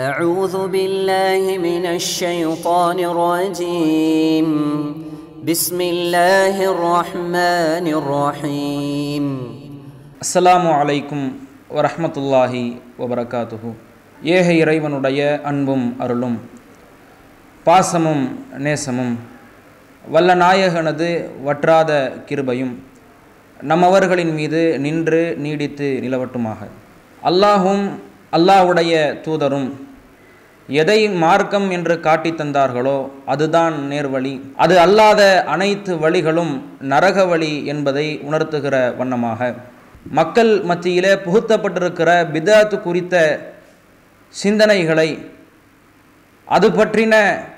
أعوذ بالله من الشيطان الرجيم بسم الله الرحمن الرحيم அஸ்ஸலாமு அலைக்கும் வரஹ்மத்துல்லாஹி வபரகாத்துஹு ஏக இறைவனுடைய அன்பும் அருளும் பாசமும் நேசமும் வல்ல நாயகனது வற்றாத கிருபையும் நம்மவர்களின் மீது நின்று நீடித்து நிலவட்டுமாக அல்லாஹும் அல்லாஹ்வுடைய தூதரும் எதை மார்க்கம் என்று காட்டி தந்தார்களோ அதுதான் நேர்வழி. அது அல்லாத அனைத்து வழிகளும் நரக வழி என்பதை உணர்த்துகிற வண்ணமாக. மக்கள் மத்தியிலே புகுத்தப்பட்டிருக்கிற பிதாத்து குறித்த சிந்தனைகளை அது பற்றின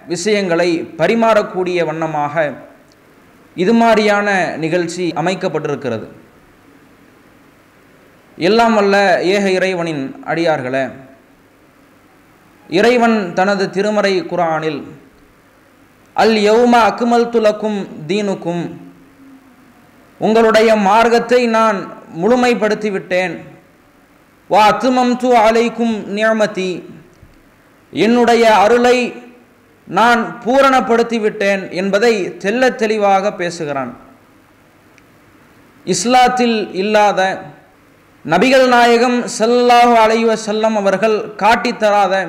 விஷயங்களை பரிமாறக்கூடிய வண்ணமாக இது மாதிரியான நிகழ்ச்சி அமைக்கப்பட்டிருக்கிறது. எல்லாம் வல்ல ஏக இறைவனின் அடியார்களே இறைவன் தனது திருமறை குரானில் அல் யௌமா அக்குமல் துலக்கும் தீனுக்கும் உங்களுடைய மார்க்கத்தை நான் முழுமைப்படுத்திவிட்டேன். வா அத்துமம் து அலைக்கும் நியமதி என்னுடைய அருளை நான் பூரணப்படுத்திவிட்டேன் என்பதை தெல்ல தெளிவாக பேசுகிறான். இஸ்லாத்தில் இல்லாத நபிகள் நாயகம் செல்லாஹு அலைவ செல்லம் அவர்கள் காட்டித் தராத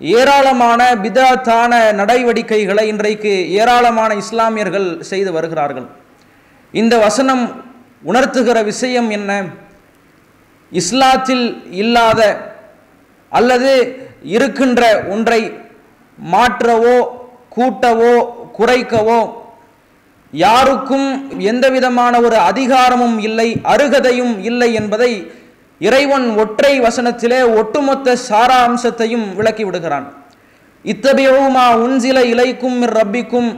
ஏராளமான பிதாத்தான நடவடிக்கைகளை இன்றைக்கு ஏராளமான இஸ்லாமியர்கள் செய்து வருகிறார்கள். இந்த வசனம் உணர்த்துகிற விஷயம் என்ன? இஸ்லாத்தில் இல்லாத அல்லது இருக்கின்ற ஒன்றை மாற்றவோ கூட்டவோ குறைக்கவோ யாருக்கும் எந்தவிதமான ஒரு அதிகாரமும் இல்லை அருகதையும் இல்லை என்பதை இறைவன் ஒற்றை வசனத்திலே ஒட்டுமொத்த சாரா அம்சத்தையும் விளக்கி விடுகிறான். இத்தபியவுமா உன்சில இலைக்கும் ரப்பிக்கும்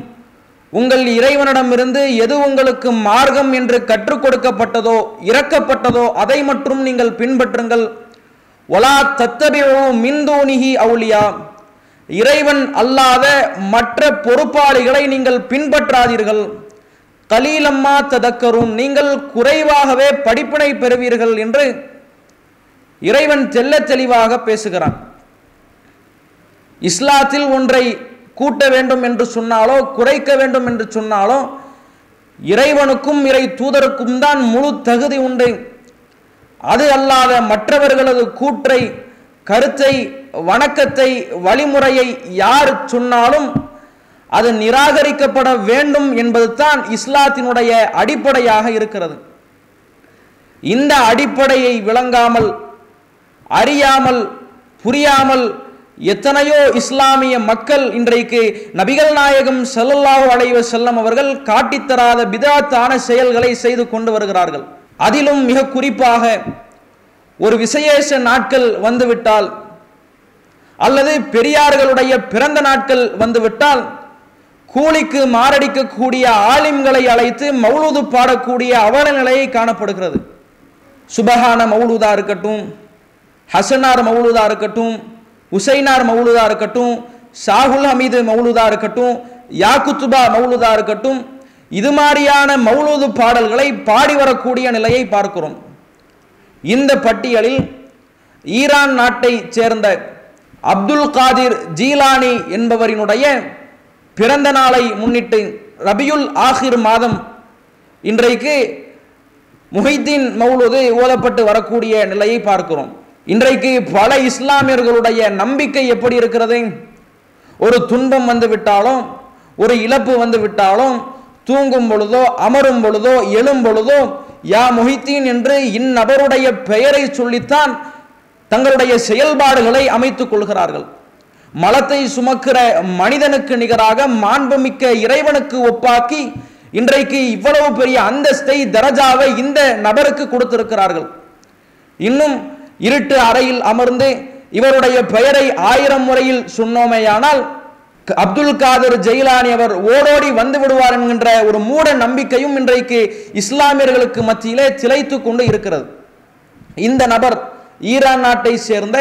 உங்கள் இறைவனிடமிருந்து எது உங்களுக்கு மார்க்கம் என்று கற்றுக் கொடுக்கப்பட்டதோ இறக்கப்பட்டதோ அதை மட்டும் நீங்கள் பின்பற்றுங்கள். ஒலா தத்தபியோ மின்தோனிகி அவுலியா இறைவன் அல்லாத மற்ற பொறுப்பாளிகளை நீங்கள் பின்பற்றாதீர்கள். கலீலம்மா ததக்கரும் நீங்கள் குறைவாகவே படிப்பினை பெறுவீர்கள் என்று இறைவன் தெல்ல தெளிவாக பேசுகிறான். இஸ்லாத்தில் ஒன்றை கூட்ட வேண்டும் என்று சொன்னாலோ குறைக்க வேண்டும் என்று சொன்னாலோ இறைவனுக்கும் இறை தூதருக்கும் தான் முழு தகுதி உண்டு. அது அல்லாத மற்றவர்களது கூற்றை கருத்தை வணக்கத்தை வழிமுறையை யார் சொன்னாலும் அது நிராகரிக்கப்பட வேண்டும் என்பது தான் இஸ்லாத்தினுடைய அடிப்படையாக இருக்கிறது. இந்த அடிப்படையை விளங்காமல் அறியாமல் புரியாமல் எத்தனையோ இஸ்லாமிய மக்கள் இன்றைக்கு நபிகள் நாயகம் ஸல்லல்லாஹு அலைஹி செல்லம் அவர்கள் காட்டித்தராத பிதாத்தான செயல்களை செய்து கொண்டு வருகிறார்கள். அதிலும் மிக குறிப்பாக ஒரு விசேஷ நாட்கள் வந்துவிட்டால் அல்லது பெரியார்களுடைய பிறந்த நாட்கள் வந்துவிட்டால் கூலிக்கு மாரடிக்கக்கூடிய ஆலிம்களை அழைத்து மௌலூது பாடக்கூடிய அவல நிலையை காணப்படுகிறது. சுபகான மௌலூதா இருக்கட்டும் ஹசனார் மௌலூதா இருக்கட்டும் உசைனார் மௌலுதா இருக்கட்டும் ஷாகுல் ஹமீது மௌலூதா இருக்கட்டும் யாக்குத்துபா மௌலூதா இருக்கட்டும் இது மாதிரியான மௌலூது பாடல்களை பாடி வரக்கூடிய நிலையை பார்க்கிறோம். இந்த பட்டியலில் ஈரான் நாட்டை சேர்ந்த அப்துல் காதிர் ஜீலானி என்பவரினுடைய பிறந்த நாளை முன்னிட்டு ரபியுல் ஆஹிர் மாதம் இன்றைக்கு முஹைத்தீன் மௌலுது ஓதப்பட்டு வரக்கூடிய நிலையை பார்க்கிறோம். இன்றைக்கு பல இஸ்லாமியர்களுடைய நம்பிக்கை எப்படி இருக்கிறது? ஒரு துன்பம் வந்து விட்டாலும் ஒரு இழப்பு வந்து விட்டாலும் தூங்கும் பொழுதோ அமரும் பொழுதோ எழும் பொழுதோ யா மொஹித்தீன் என்று இந்நபருடைய பெயரை சொல்லித்தான் தங்களுடைய செயல்பாடுகளை அமைத்துக் கொள்கிறார்கள். மலத்தை சுமக்கிற மனிதனுக்கு நிகராக மாண்புமிக்க இறைவனுக்கு ஒப்பாக்கி இன்றைக்கு இவ்வளவு பெரிய அந்தஸ்தை தரஜாவை இந்த நபருக்கு கொடுத்திருக்கிறார்கள். இன்னும் இருட்டு அறையில் அமர்ந்து இவருடைய பெயரை ஆயிரம் முறையில் சொன்னோமேயானால் அப்துல் காதர் ஜெயிலானி அவர் ஓடோடி வந்து விடுவார் என்கின்ற ஒரு மூட நம்பிக்கையும் இன்றைக்கு இஸ்லாமியர்களுக்கு மத்தியிலே திளைத்து கொண்டு இருக்கிறது. இந்த நபர் ஈரான் நாட்டை சேர்ந்த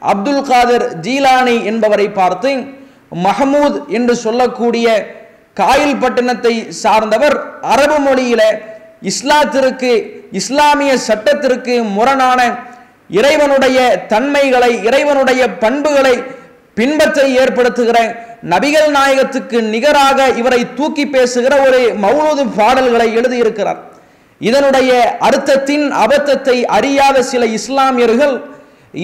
அப்துல் காதர் ஜீலானி என்பவரை பார்த்து மஹமூத் என்று சொல்லக்கூடிய காயில் பட்டணத்தை சார்ந்தவர் அரபு மொழியில இஸ்லாத்திற்கு இஸ்லாமிய சட்டத்திற்கு முரணான இறைவனுடைய தன்மைகளை இறைவனுடைய பண்புகளை பின்பற்ற ஏற்படுத்துகிற நபிகள் நாயகத்துக்கு நிகராக இவரை தூக்கி பேசுகிற ஒரு மௌனது பாடல்களை எழுதியிருக்கிறார். இதனுடைய அர்த்தத்தின் அபத்தத்தை அறியாத சில இஸ்லாமியர்கள்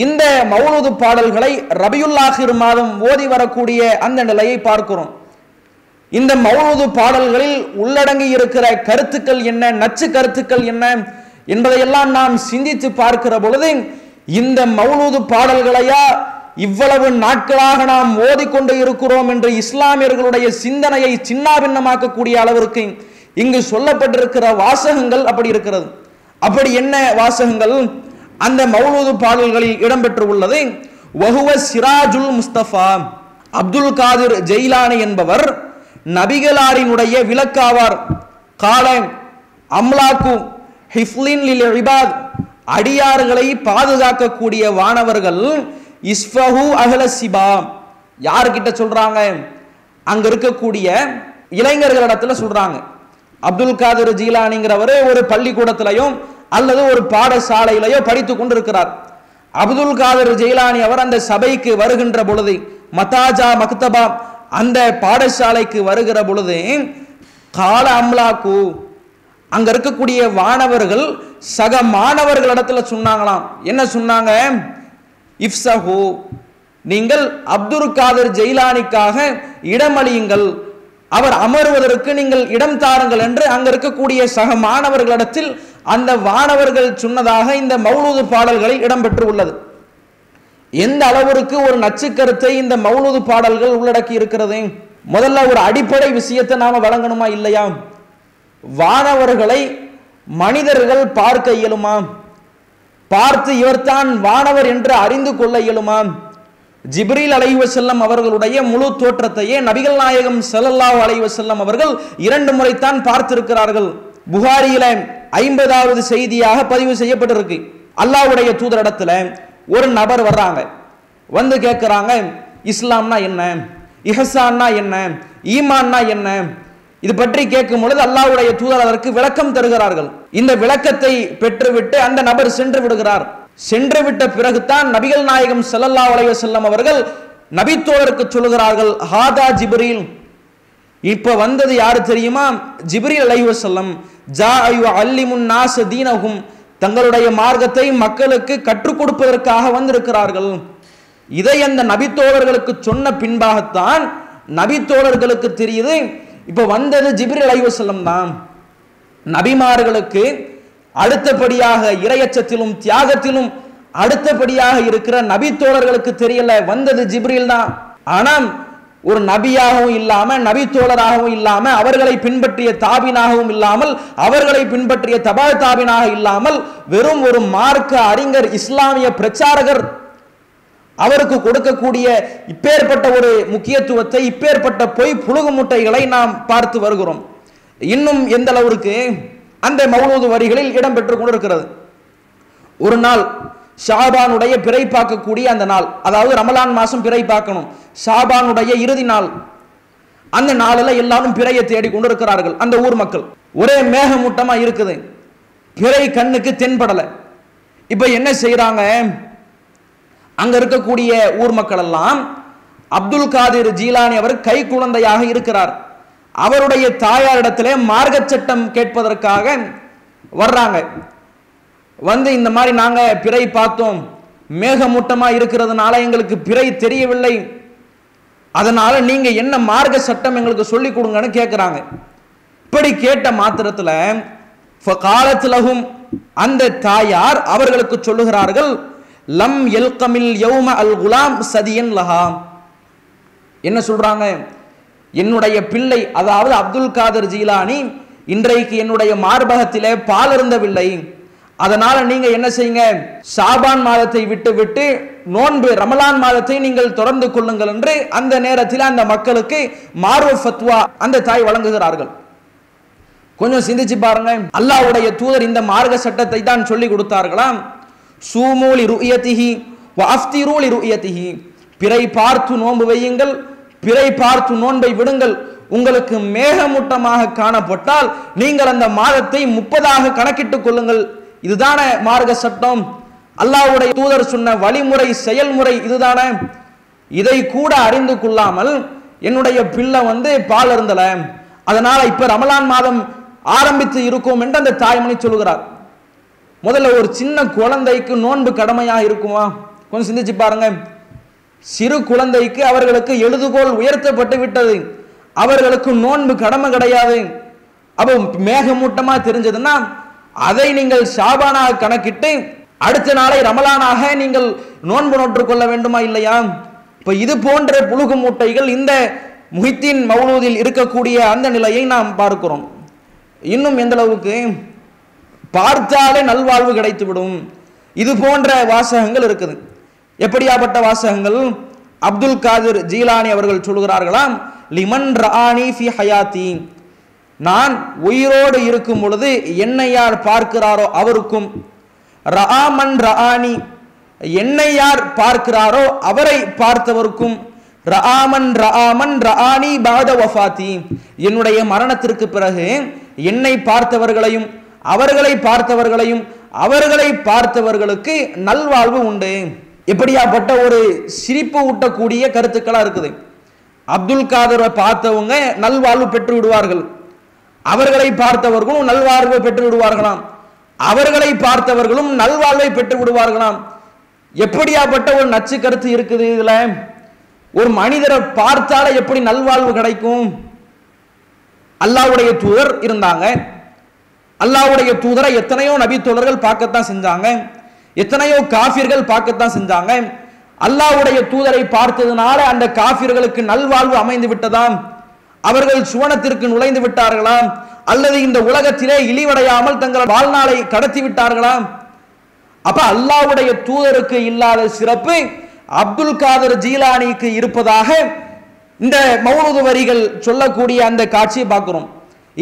இந்த மௌனது பாடல்களை ரபியுல்லாஹிர் மாதம் ஓதி வரக்கூடிய அந்த நிலையை பார்க்கிறோம். இந்த மௌனது பாடல்களில் உள்ளடங்கி இருக்கிற கருத்துக்கள் என்ன நச்சு கருத்துக்கள் என்ன என்பதையெல்லாம் நாம் சிந்தித்து பார்க்கிற பொழுது இந்த மௌலூது பாடல்களையா இவ்வளவு நாட்களாக நாம் ஓதிக்கொண்டு இருக்கிறோம் என்று இஸ்லாமியர்களுடைய சிந்தனையை சின்னாபின்னமாக்கக்கூடிய அளவிற்கு இங்கு சொல்லப்பட்டிருக்கிற வாசகங்கள் அப்படி இருக்கிறது. அப்படி என்ன வாசகங்கள்? அந்த மௌலூது பாடல்களில் இடம்பெற்று உள்ளது வகுவ சிராஜுல் முஸ்தபா அப்துல் காதிர் ஜெயிலானி என்பவர் நபிகளாரினுடைய விளக்காவார் காலம் அம்லாக்கு ஹிஃப்லின் லில் இபாத். அடியார்களை பாதுகாக்கக்கூடிய வானவர்கள் இஸ்ஃபஹு அகல சிபா. யார்கிட்ட சொல்றாங்க? அங்க இருக்கக்கூடிய இளைஞர்களிடத்துல சொல்றாங்க. அப்துல் காதர் ஜீலானிங்கிறவர் ஒரு பள்ளிக்கூடத்திலையும் அல்லது ஒரு பாடசாலையிலையோ படித்து கொண்டிருக்கிறார். அப்துல் காதர் ஜெயிலானி அவர் அந்த சபைக்கு வருகின்ற பொழுது மதாஜா மக்தபா அந்த பாடசாலைக்கு வருகிற பொழுது கால அம்லாக்கு அங்க இருக்கக்கூடிய வானவர்கள் சக மாணவர்களிடத்துல சொன்னாங்களாம். என்ன சொன்னாங்க? இப்சஹு நீங்கள் அப்துல் காதர் ஜெயிலானிக்காக இடமளியுங்கள். அவர் அமருவதற்கு நீங்கள் இடம் தாருங்கள் என்று அங்க இருக்கக்கூடிய சக மாணவர்களிடத்தில் அந்த வானவர்கள் சொன்னதாக இந்த மௌலூது பாடல்களில் இடம்பெற்று உள்ளது. எந்த அளவிற்கு ஒரு நச்சு கருத்தை இந்த மௌலூது பாடல்கள் உள்ளடக்கி இருக்கிறது? முதல்ல ஒரு அடிப்படை விஷயத்தை நாம வழங்கணுமா இல்லையா? வானவர்களை மனிதர்கள் பார்க்க இயலுமா பார்த்து இவர்தான் வானவர் என்று அறிந்து கொள்ள இயலுமா ஜிப்ரீல் அலைவசல்லம் அவர்களுடைய முழு தோற்றத்தையே நபிகள் நாயகம் ஸல்லல்லாஹு அலைஹி வஸல்லம் அவர்கள் இரண்டு முறைத்தான் பார்த்திருக்கிறார்கள். புகாரியில ஐம்பதாவது செய்தியாக பதிவு செய்யப்பட்டிருக்கு. அல்லாவுடைய தூதரிடத்துல ஒரு நபர் வர்றாங்க. வந்து கேட்குறாங்க இஸ்லாம்னா என்ன? இஹசான்னா என்ன? ஈமான்னா என்ன? இது பற்றி கேட்கும் பொழுது அல்லாவுடைய தூதர் அதற்கு விளக்கம் தருகிறார்கள். இந்த விளக்கத்தை பெற்றுவிட்டு அந்த நபர் சென்று விடுகிறார். சென்று விட்ட பிறகுதான் நபிகள் நாயகம் செல்லல்லா உலக செல்லம் அவர்கள் நபித்தோழருக்கு சொல்லுகிறார்கள் ஹாதா ஜிப்ரீல். இப்ப வந்தது யாரு தெரியுமா? ஜிப்ரீல் அலைஹி செல்லம் ஜா அய்யு அல்லிமுன் நாச தீனகும் தங்களுடைய மார்க்கத்தை மக்களுக்கு கற்றுக் கொடுப்பதற்காக வந்திருக்கிறார்கள். இதை அந்த நபித்தோழர்களுக்கு சொன்ன பின்பாகத்தான் நபித்தோழர்களுக்கு தெரியுது இப்போ வந்தது ஜிப்ரீல் அலைவசல்லம் தான். நபிமார்களுக்கு அடுத்தபடியாக இரையச்சத்திலும் தியாகத்திலும் அடுத்தபடியாக இருக்கிற நபி தோழர்களுக்கு தெரியல வந்தது ஜிப்ரில் தான். ஆனால் ஒரு நபியாகவும் இல்லாம நபி தோழராகவும் இல்லாம அவர்களை பின்பற்றிய தாபினாகவும் இல்லாமல் அவர்களை பின்பற்றிய தபால் தாபினாக இல்லாமல் வெறும் ஒரு மார்க்க அறிஞர் இஸ்லாமிய பிரச்சாரகர் அவருக்கு கொடுக்கக்கூடிய இப்பேற்பட்ட ஒரு முக்கியத்துவத்தை இப்பேற்பட்ட பொய் புழுகு முட்டைகளை நாம் பார்த்து வருகிறோம். இன்னும் எந்த அளவிற்கு? அந்த மௌலூது வரிகளில் இடம்பெற்று கொண்டிருக்கிறது. ஒரு நாள் ஷாபானுடைய பிறை பார்க்கக்கூடிய அந்த நாள் அதாவது ரமலான் மாசம் பிறை பார்க்கணும். ஷாபானுடைய இறுதி நாள். அந்த நாளில் எல்லாரும் பிறையை தேடி கொண்டிருக்கிறார்கள் அந்த ஊர் மக்கள். ஒரே மேகமூட்டமா இருக்குது. பிறை கண்ணுக்கு தென்படலை. இப்ப என்ன செய்யறாங்க அங்க இருக்கக்கூடிய ஊர் மக்கள் எல்லாம் அப்துல் காதிர் ஜீலானி அவர் கை குழந்தையாக இருக்கிறார். அவருடைய தாயாரிடத்திலே மார்க்க சட்டம் கேட்பதற்காக வர்றாங்க. வந்து இந்த மாதிரி நாங்க பிறை பார்த்தோம். மேகமூட்டமா இருக்கிறதுனால எங்களுக்கு பிறை தெரியவில்லை. அதனால நீங்க என்ன மார்க்க சட்டம் எங்களுக்கு சொல்லி கொடுங்கன்னு கேட்குறாங்க இப்படி கேட்ட மாத்திரத்துல காலத்திலகும் அந்த தாயார் அவர்களுக்கு சொல்லுகிறார்கள் லம் எல்கமில் யௌம அல் குலாம் சதியன் லஹா. என்ன சொல்றாங்க? என்னுடைய பிள்ளை அதாவது அப்துல் காதர் ஜீலானி இன்றைக்கு என்னுடைய மார்பகத்திலே பால் இருந்தவில்லை அதனால நீங்க என்ன செய்யுங்க? ஷாபான் மாதத்தை விட்டு விட்டு நோன்பு ரமலான் மாதத்தை நீங்கள் தொடர்ந்து கொள்ளுங்கள் என்று அந்த நேரத்தில் அந்த மக்களுக்கு மார்வ ஃபத்வா அந்த தாய் வழங்குகிறார்கள். கொஞ்சம் சிந்திச்சு பாருங்க. அல்லாவுடைய தூதர் இந்த மார்க்க சட்டத்தை தான் சொல்லி கொடுத்தார்களாம். சூமூலி ருயத்திஹி வஃப்திரூலி ருயத்திஹி பிறை பார்த்து நோன்பு வையுங்கள் பிறை பார்த்து நோன்பை விடுங்கள். உங்களுக்கு மேகமூட்டமாக காணப்பட்டால் நீங்கள் அந்த மாதத்தை முப்பதாக கணக்கிட்டுக் கொள்ளுங்கள். இதுதான மார்க்க சட்டம். அல்லாஹ்வுடைய தூதர் சொன்ன வழிமுறை செயல்முறை இதுதானே. இதை கூட அறிந்து கொள்ளாமல் என்னுடைய பிள்ளை வந்து பால் இருந்தல அதனால இப்ப ரமலான் மாதம் ஆரம்பித்து இருக்கும் என்று அந்த தாய்மணி சொல்கிறார் முதல்ல ஒரு சின்ன குழந்தைக்கு நோன்பு கடமையாக இருக்குமா? கொஞ்சம் சிந்திச்சு பாருங்க. சிறு குழந்தைக்கு அவர்களுக்கு எழுதுகோல் உயர்த்தப்பட்டு விட்டது. அவர்களுக்கு நோன்பு கடமை கிடையாது. அப்போ மேகமூட்டமாக தெரிஞ்சதுன்னா அதை நீங்கள் ஷாபானாக கணக்கிட்டு அடுத்த நாளை ரமலானாக நீங்கள் நோன்பு நோற்று கொள்ள வேண்டுமா இல்லையா? இப்போ இது போன்ற புழுகு மூட்டைகள் இந்த முஹித்தின் மௌனூதில் இருக்கக்கூடிய அந்த நிலையை நாம் பார்க்கிறோம். இன்னும் எந்த அளவுக்கு? பார்த்தாலே நல்வாழ்வு கிடைத்துவிடும். இது போன்ற வாசகங்கள் இருக்குது. எப்படியாப்பட்ட வாசகங்கள்? அப்துல் காதிர் ஜீலானி அவர்கள் சொல்கிறார்களாம் லிமன் ராணி ஃபி ஹயாத்தி. நான் உயிரோடு இருக்கும் பொழுது என்னை யார் பார்க்கிறாரோ அவருக்கும் ரஆமன் ரஆனி. என்னை யார் பார்க்கிறாரோ அவரை பார்த்தவருக்கும் ரஆமன் ரஆமன் ரஆனி பாத வஃபாத்தி. என்னுடைய மரணத்திற்கு பிறகு என்னை பார்த்தவர்களையும் அவர்களை பார்த்தவர்களையும் அவர்களை பார்த்தவர்களுக்கு நல்வாழ்வு உண்டு. எப்படியாப்பட்ட ஒரு சிரிப்பு ஊட்டக்கூடிய கருத்துக்களா இருக்குது. அப்துல் காதரை பார்த்தவங்க நல்வாழ்வு பெற்று விடுவார்கள் அவர்களை பார்த்தவர்களும் நல்வாழ்வை பெற்று விடுவார்களாம் அவர்களை பார்த்தவர்களும் நல்வாழ்வை பெற்று விடுவார்களாம் எப்படியாப்பட்ட ஒரு நச்சு கருத்து இருக்குது இதுல? ஒரு மனிதரை பார்த்தாலே எப்படி நல்வாழ்வு கிடைக்கும்? அல்லாஹ்வுடைய தூதர் இருந்தாங்க. அல்லாவுடைய தூதரை எத்தனையோ நபி தோழர்கள் பார்க்கத்தான் செஞ்சாங்க. எத்தனையோ காஃபிர்கள் பார்க்கத்தான் செஞ்சாங்க. அல்லாஹ்வுடைய தூதரை பார்த்ததுனால அந்த காஃபிர்களுக்கு நல்வாழ்வு அமைந்து விட்டதாம். அவர்கள் சுவனத்திற்கு நுழைந்து விட்டார்களாம். அல்லது இந்த உலகத்திலே இழிவடையாமல் தங்கள் வாழ்நாளை கடத்தி விட்டார்களாம். அப்ப அல்லாஹ்வுடைய தூதருக்கு இல்லாத சிறப்பு அப்துல் காதர் ஜீலானிக்கு இருப்பதாக இந்த மௌனது வரிகள் சொல்லக்கூடிய அந்த காட்சியை பார்க்கிறோம்.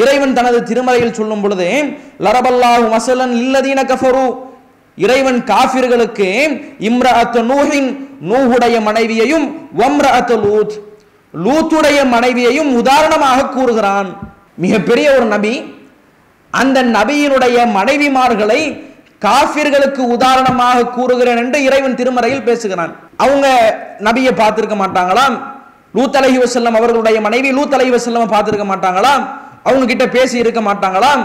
இறைவன் தனது திருமலையில் சொல்லும் பொழுது லரபல்லாஹு மசலன் இல்லதீன கஃபரு. இறைவன் காஃபிர்களுக்கு இம்ரஅத் நூஹின் நூஹுடைய மனைவியையும் வம்ரஅத் லூத். லூத்துடைய மனைவியையும் உதாரணமாக கூறுகிறான். மிகப்பெரிய ஒரு நபி. அந்த நபியினுடைய மனைவிமார்களை காஃபிர்களுக்கு உதாரணமாக கூறுகிறேன் என்று இறைவன் திருமறையில் பேசுகிறான். அவங்க நபியை பார்த்திருக்க மாட்டாங்களாம்? லூத் அலஹி வசல்லம் அவர்களுடைய மனைவி லூத் அலஹி வசல்லம் பார்த்திருக்க மாட்டாங்களாம்? அவங்க கிட்ட பேசி இருக்க மாட்டாங்களாம்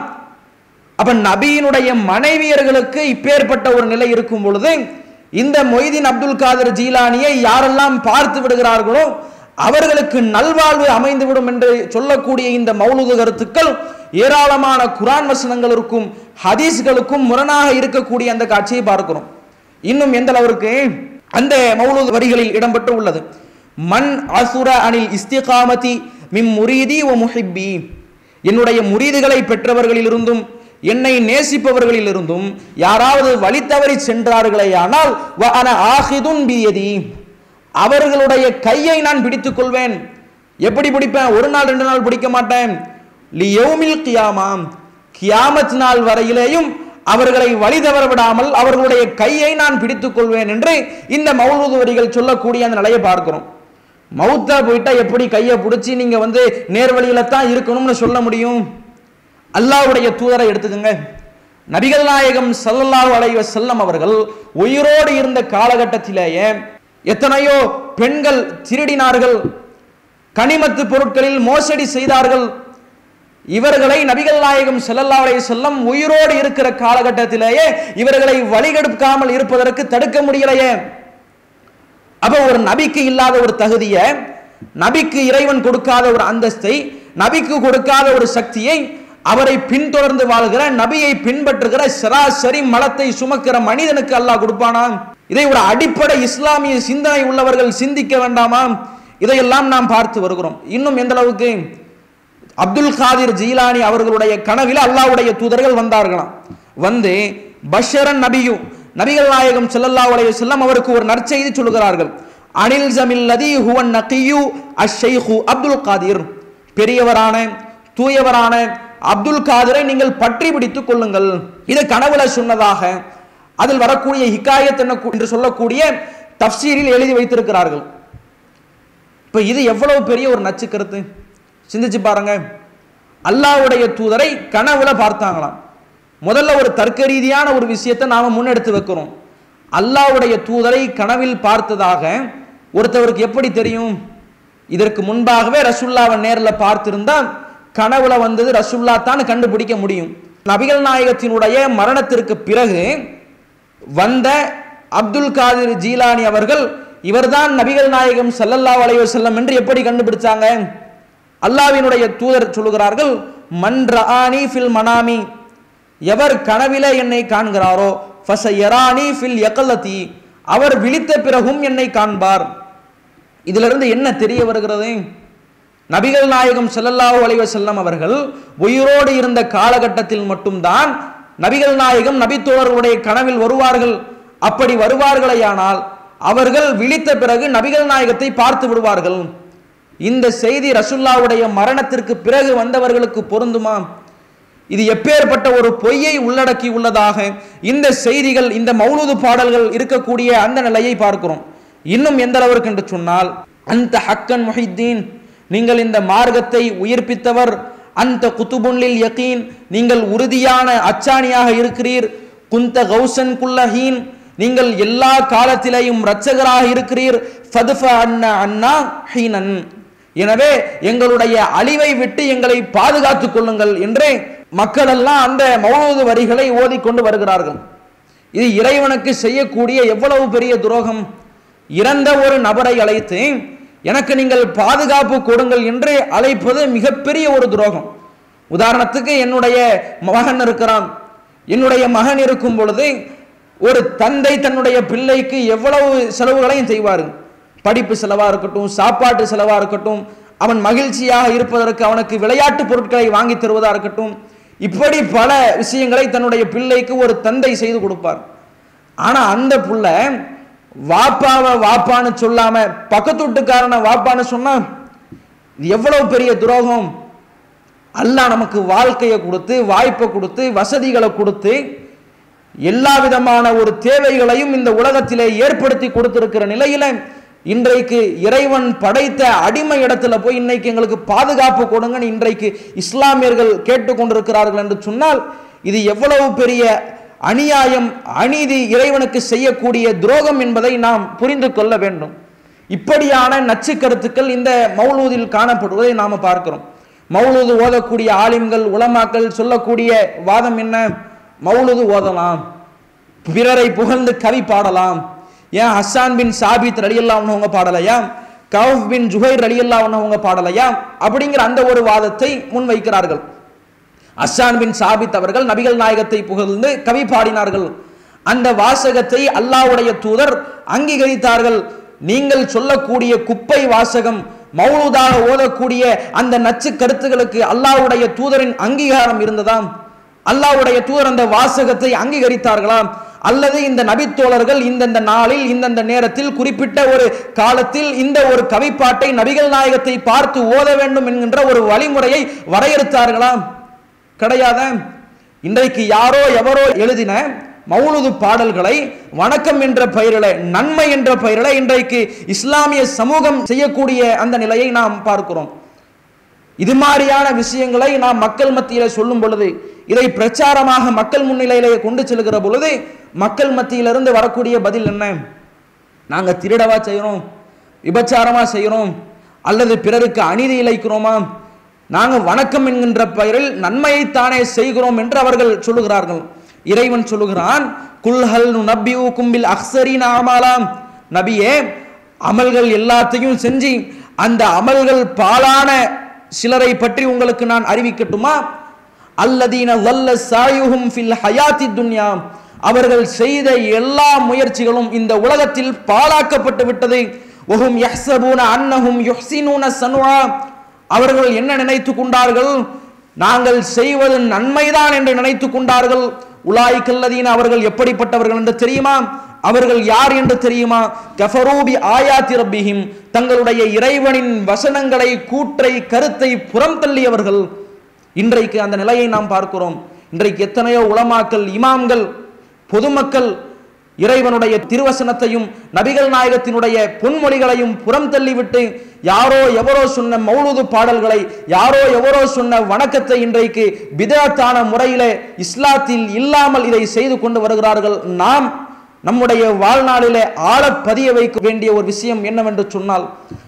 அப்ப நபியினுடைய மனைவியர்களுக்கு இப்பேற்பட்ட ஒரு நிலை இருக்கும் பொழுது இந்த மொய்தீன் அப்துல் காதர் ஜீலானியை யாரெல்லாம் பார்த்து விடுகிறார்களோ அவர்களுக்கு நல்வாழ்வு அமைந்துவிடும் என்று சொல்லக்கூடிய இந்த மௌலுது கருத்துக்கள் ஏராளமான குரான் வசனங்களுக்கும் ஹதீஸ்களுக்கும் முரணாக இருக்கக்கூடிய அந்த காட்சியை பார்க்கிறோம். இன்னும் எந்த அளவிற்கு? அந்த மௌலுது வரிகளில் இடம்பெற்று உள்ளது. மன் அசுர அனில் இஸ்திகாமதி மிம் முரீதி ஒ முஹிப்பி என்னுடைய முரீதுகளை பெற்றவர்களிலிருந்தும் என்னை நேசிப்பவர்களிலிருந்தும் யாராவது வழி தவறி சென்றார்களேயானால் வ அன ஆஹிதுன் பியதி. அவர்களுடைய கையை நான் பிடித்துக் கொள்வேன். எப்படி பிடிப்பேன்? ஒரு நாள் ரெண்டு நாள் பிடிக்க மாட்டேன். லியோமில் கியாமாம் கியாமத் நாள் வரையிலேயும் அவர்களை வழி தவற விடாமல் அவர்களுடைய கையை நான் பிடித்துக் கொள்வேன் என்று இந்த மௌலூது வரிகள் சொல்லக்கூடிய அந்த நிலையை பார்க்கிறோம். மவுத்தா போயிட்டா எப்படி கையை பிடிச்சி நீங்க வந்து நேர்வழியில தான் இருக்கணும்னு சொல்ல முடியும்? அல்லாஹ்வுடைய தூதரை எடுத்துக்கோங்க. நபிகள் நாயகம் சல்லல்லாஹு அலைவ செல்லம் அவர்கள் உயிரோடு இருந்த காலகட்டத்திலேயே எத்தனையோ பெண்கள் திருடினார்கள் கனிமத்து பொருட்களில் மோசடி செய்தார்கள். இவர்களை நபிகள் நாயகம் செல்லல்லா அலைஹி வஸல்லம் உயிரோடு இருக்கிற காலகட்டத்திலேயே இவர்களை வழிகெடுக்காமல் இருப்பதற்கு தடுக்க முடியலையே. அப்ப ஒரு நபிக்கு இல்லாத ஒரு தகுதியை நபிக்கு இறைவன் கொடுக்காத ஒரு அந்தஸ்தை நபிக்கு கொடுக்காத ஒரு சக்தியை அவரை பின்தொடர்ந்து வாழ்கிற நபியை பின்பற்றுகிற சராசரி மலத்தை சுமக்கிற மனிதனுக்கு அல்லாஹ் கொடுப்பானா? இதை ஒரு அடிப்படை இஸ்லாமிய சிந்தனை உள்ளவர்கள் சிந்திக்க வேண்டாமா? இதையெல்லாம் நாம் பார்த்து வருகிறோம். இன்னும் எந்த அளவுக்கு? அப்துல் காதிர் ஜீலானி அவர்களுடைய கனவில் அல்லாஹ்வுடைய தூதர்கள் வந்தார்களாம். வந்து பஷரன் நபியும் நபிகள் நாயகம் செல்லல்லா உலக செல்லம் அவருக்கு ஒரு நற்செய்தி சொல்லுகிறார்கள். அனில் ஜமில்லதி ஹுவன் நகியு அஷைஹு அப்துல் காதிர். பெரியவரான தூயவரான அப்துல் காதிரை நீங்கள் பற்றி பிடித்துக் கொள்ளுங்கள். இது கனவுல சொன்னதாக அதில் வரக்கூடிய ஹிக்காயத் என்ன என்று சொல்லக்கூடிய தப்சீரில் எழுதி வைத்திருக்கிறார்கள். இப்ப இது எவ்வளவு பெரிய ஒரு நச்சு கருத்து? சிந்திச்சு பாருங்க. அல்லாஹ்வுடைய தூதரை கனவுல பார்த்தாங்களாம். முதல்ல ஒரு தர்க்க ரீதியான ஒரு விஷயத்தை நாம முன்னெடுத்து வைக்கிறோம். அல்லாஹ்வுடைய தூதரை கனவில் பார்த்ததாக ஒருத்தவருக்கு எப்படி தெரியும்? இதற்கு முன்பாகவே ரசுல்லாவை நேரில் பார்த்திருந்தா கனவுல வந்தது ரசுல்லா தான் கண்டுபிடிக்க முடியும். நபிகள் நாயகத்தினுடைய மரணத்திற்கு பிறகு வந்த அப்துல் காதிர் ஜீலானி அவர்கள் இவர்தான் நபிகள் நாயகம் சல்லல்லா வலையோ செல்லம் என்று எப்படி கண்டுபிடிச்சாங்க? அல்லாவினுடைய தூதர் சொல்லுகிறார்கள் மன் ரஆனி ஃபில் மனாமி எவர் கனவில என்னை காண்கிறாரோ ஃபசயரானி ஃபில் யகலதி அவர் விழித்த பிறகும் என்னை காண்பார். இதிலிருந்து என்ன தெரிய வருகிறது? நபிகள் நாயகம் ஸல்லல்லாஹு அலைவ செல்லம் அவர்கள் உயிரோடு இருந்த காலகட்டத்தில் மட்டும்தான் நபிகள் நாயகம் நபித்தோழர்களுடைய கனவில் வருவார்கள். அப்படி வருவார்களேயானால் அவர்கள் விழித்த பிறகு நபிகள் நாயகத்தை பார்த்து விடுவார்கள். இந்த செய்தி ரசுல்லாவுடைய மரணத்திற்கு பிறகு வந்தவர்களுக்கு பொருந்துமா? இது எப்பேற்பட்ட ஒரு பொய்யை உள்ளடக்கி உள்ளதாக இந்த செய்திகள் இந்த மௌனது பாடல்கள் இருக்கக்கூடிய அந்த நிலையை பார்க்கிறோம். இன்னும் எந்த அளவிற்கு என்று சொன்னால் அந்த ஹக்கன் முஹித்தீன். நீங்கள் இந்த மார்க்கத்தை உயிர்ப்பித்தவர். அந்த குத்துபுன்லில் யகீன். நீங்கள் உறுதியான அச்சாணியாக இருக்கிறீர். குந்த கௌசன் குல்லஹீன் நீங்கள் எல்லா காலத்திலேயும் இரட்சகராக இருக்கிறீர். ஃபதுஃப அண்ணா அண்ணா ஹீனன். எனவே எங்களுடைய அழிவை விட்டு எங்களை பாதுகாத்துக் கொள்ளுங்கள் என்றே மக்கள் எல்லாம் அந்த மௌனூது வரிகளை ஓதிக்கொண்டு வருகிறார்கள். இது இறைவனுக்கு செய்யக்கூடிய எவ்வளவு பெரிய துரோகம்? இறந்த ஒரு நபரை அழைத்து எனக்கு நீங்கள் பாதுகாப்பு கொடுங்கள் என்று அழைப்பது மிகப்பெரிய ஒரு துரோகம். உதாரணத்துக்கு என்னுடைய மகன் இருக்கிறான். என்னுடைய மகன் இருக்கும் பொழுது ஒரு தந்தை தன்னுடைய பிள்ளைக்கு எவ்வளவு செலவுகளையும் செய்வார்? படிப்பு செலவாக இருக்கட்டும் சாப்பாட்டு செலவாக இருக்கட்டும் அவன் மகிழ்ச்சியாக இருப்பதற்கு அவனுக்கு விளையாட்டு பொருட்களை வாங்கி தருவதாக இருக்கட்டும் இப்படி பல விஷயங்களை தன்னுடைய பிள்ளைக்கு ஒரு தந்தை செய்து கொடுப்பார். ஆனா அந்த புள்ள வாப்பாவை வாப்பான்னு சொல்லாம பக்கத்து வீட்டுக்காரனை வாப்பான்னு சொன்னா இது எவ்வளவு பெரிய துரோகம். அல்லாஹ் நமக்கு வாழ்க்கையை கொடுத்து வாய்ப்பை கொடுத்து வசதிகளை கொடுத்து எல்லா விதமான ஒரு தேவைகளையும் இந்த உலகத்திலே ஏற்படுத்தி கொடுத்திருக்கிற நிலையில இன்றைக்கு இறைவன் படைத்த அடிமை இடத்துல போய் இன்னைக்கு எங்களுக்கு பாதுகாப்பு கொடுங்கன்னு இன்றைக்கு இஸ்லாமியர்கள் கேட்டுக்கொண்டிருக்கிறார்கள் என்று சொன்னால் இது எவ்வளவு பெரிய அநியாயம் அநீதி இறைவனுக்கு செய்யக்கூடிய துரோகம் என்பதை நாம் புரிந்து கொள்ள வேண்டும். இப்படியான நச்சு கருத்துக்கள் இந்த மௌலூதில் காணப்படுவதை நாம பார்க்கிறோம். மௌலூது ஓதக்கூடிய ஆலிம்கள் உலமாக்கள் சொல்லக்கூடிய வாதம் என்ன? மௌலூது ஓதலாம். பிறரை புகழ்ந்து கவி பாடலாம். ஏன் ஹஸ்ஸான் பின் சாபித் ரலியல்லா அவங்க பாடலையா கவுஃப் பின் ஜுஹைர் ரலியல்லா அவங்க பாடலையா அப்படிங்கிற அந்த ஒரு வாதத்தை முன்வைக்கிறார்கள் அஸ்ஸான் பின் சாபித் அவர்கள் நபிகள் நாயகத்தை புகழ்ந்து கவி பாடினார்கள். அந்த வாசகத்தை அல்லாஹ்வுடைய தூதர் அங்கீகரித்தார்கள். நீங்கள் சொல்லக்கூடிய குப்பை வாசகம் மௌனதாக ஓதக்கூடிய அந்த நச்சு கருத்துகளுக்கு அல்லாவுடைய தூதரின் அங்கீகாரம் இருந்ததாம். அல்லாஹ்வுடைய தூதர் அந்த வாசகத்தை அங்கீகரித்தார்களாம். அல்லது இந்த நபித்தோழர்கள் இந்தந்த நாளில் இந்தந்த நேரத்தில் குறிப்பிட்ட ஒரு காலத்தில் இந்த ஒரு கவிப்பாட்டை நபிகள் நாயகத்தை பார்த்து ஓத வேண்டும் என்கின்ற ஒரு வழிமுறையை வரையறுத்தார்களாம் கிடையாத? இன்றைக்கு யாரோ எவரோ எழுதின மௌலுது பாடல்களை வணக்கம் என்ற பெயரில நன்மை என்ற பெயரில இன்றைக்கு இஸ்லாமிய சமூகம் செய்யக்கூடிய அந்த நிலையை நாம் பார்க்கிறோம். இது மாதிரியான விஷயங்களை நாம் மக்கள் மத்தியில சொல்லும் பொழுது இதை பிரச்சாரமாக மக்கள் முன்னிலையிலே கொண்டு செல்கிற பொழுது மக்கள் மத்தியிலிருந்து வரக்கூடிய பதில் என்ன? நாங்கள் திருடவா செய்கிறோம் விபச்சாரமாக செய்கிறோம் அல்லது பிறருக்கு அநீதி இழைக்கிறோமா? நாங்கள் வணக்கம் என்கின்ற பெயரில் நன்மையைத்தானே செய்கிறோம் என்று அவர்கள் சொல்லுகிறார்கள். இறைவன் சொல்லுகிறான் குல்ஹல் நபியூ கும்பில் அக்சரி நாமாலாம் நபியே அமல்கள் எல்லாத்தையும் செஞ்சு அந்த அமல்கள் பாலான சிலரை பற்றி உங்களுக்கு நான் அறிவிக்கட்டுமா? அல்லதீன வல்ல சாயுகும் ஃபில் ஹயாத்தி துன்யா. அவர்கள் செய்த எல்லா முயற்சிகளும் இந்த உலகத்தில் பாழாக்கப்பட்டு விட்டது. ஒஹும் யஹ்சபூன அன்னஹும் யுஹ்சினூன சனுவா அவர்கள் என்ன நினைத்து கொண்டார்கள்? நாங்கள் செய்வது நன்மைதான் என்று நினைத்து கொண்டார்கள். உலாய் கல்லதீன் அவர்கள் எப்படிப்பட்டவர்கள் என்று தெரியுமா? அவர்கள் யார் என்று தெரியுமா? கஃபரூபி ஆயாத்தி ரப்பிஹிம். தங்களுடைய இறைவனின் வசனங்களை கூற்றை கருத்தை புறம் தள்ளியவர்கள். இன்றைக்கு அந்த நிலையை நாம் பார்க்கிறோம். இன்றைக்கு எத்தனையோ உலமாக்கள் இமாம்கள் பொதுமக்கள் இறைவனுடைய திருவசனத்தையும் நபிகள் நாயகத்தினுடைய பொன்மொழிகளையும் புறம் தள்ளிவிட்டு யாரோ எவரோ சொன்ன மௌலூது பாடல்களை யாரோ எவரோ சொன்ன வணக்கத்தை இன்றைக்கு பிதாத்தான முறையிலே இஸ்லாத்தில் இல்லாமல் இதை செய்து கொண்டு வருகிறார்கள். நாம் நம்முடைய வாழ்நாளிலே ஆழ பதிய வைக்க வேண்டிய ஒரு விஷயம் என்னவென்று சொன்னால்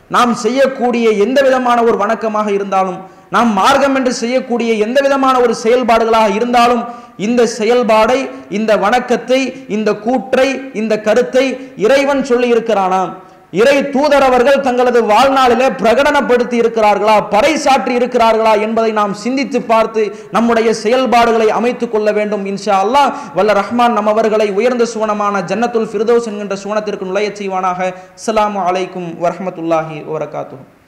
நாம் செய்யக்கூடிய எந்த விதமான ஒரு வணக்கமாக இருந்தாலும் நாம் மார்க்கம் என்று செய்யக்கூடிய எந்த விதமான ஒரு செயல்பாடுகளாக இருந்தாலும் இந்த செயல்பாடை இந்த வணக்கத்தை இந்த கூற்றை இந்த கருத்தை இறைவன் சொல்லி இருக்கிறானாம் இறை தூதரவர்கள் தங்களது வாழ்நாளிலே பிரகடனப்படுத்தி இருக்கிறார்களா பறைசாற்றி இருக்கிறார்களா என்பதை நாம் சிந்தித்து பார்த்து நம்முடைய செயல்பாடுகளை அமைத்துக் கொள்ள வேண்டும் இன்ஷா அல்லாஹ். வல்ல ரஹ்மான் நம் அவர்களை உயர்ந்த சுவனமான ஜன்னத்துல் ஃபிர்தோஸ் என்கின்ற சுவனத்திற்கு நுழையச் செய்வானாக. அஸ்லாம் அலைக்கும் வரமத்துல்லாஹி வரகாத்துஹு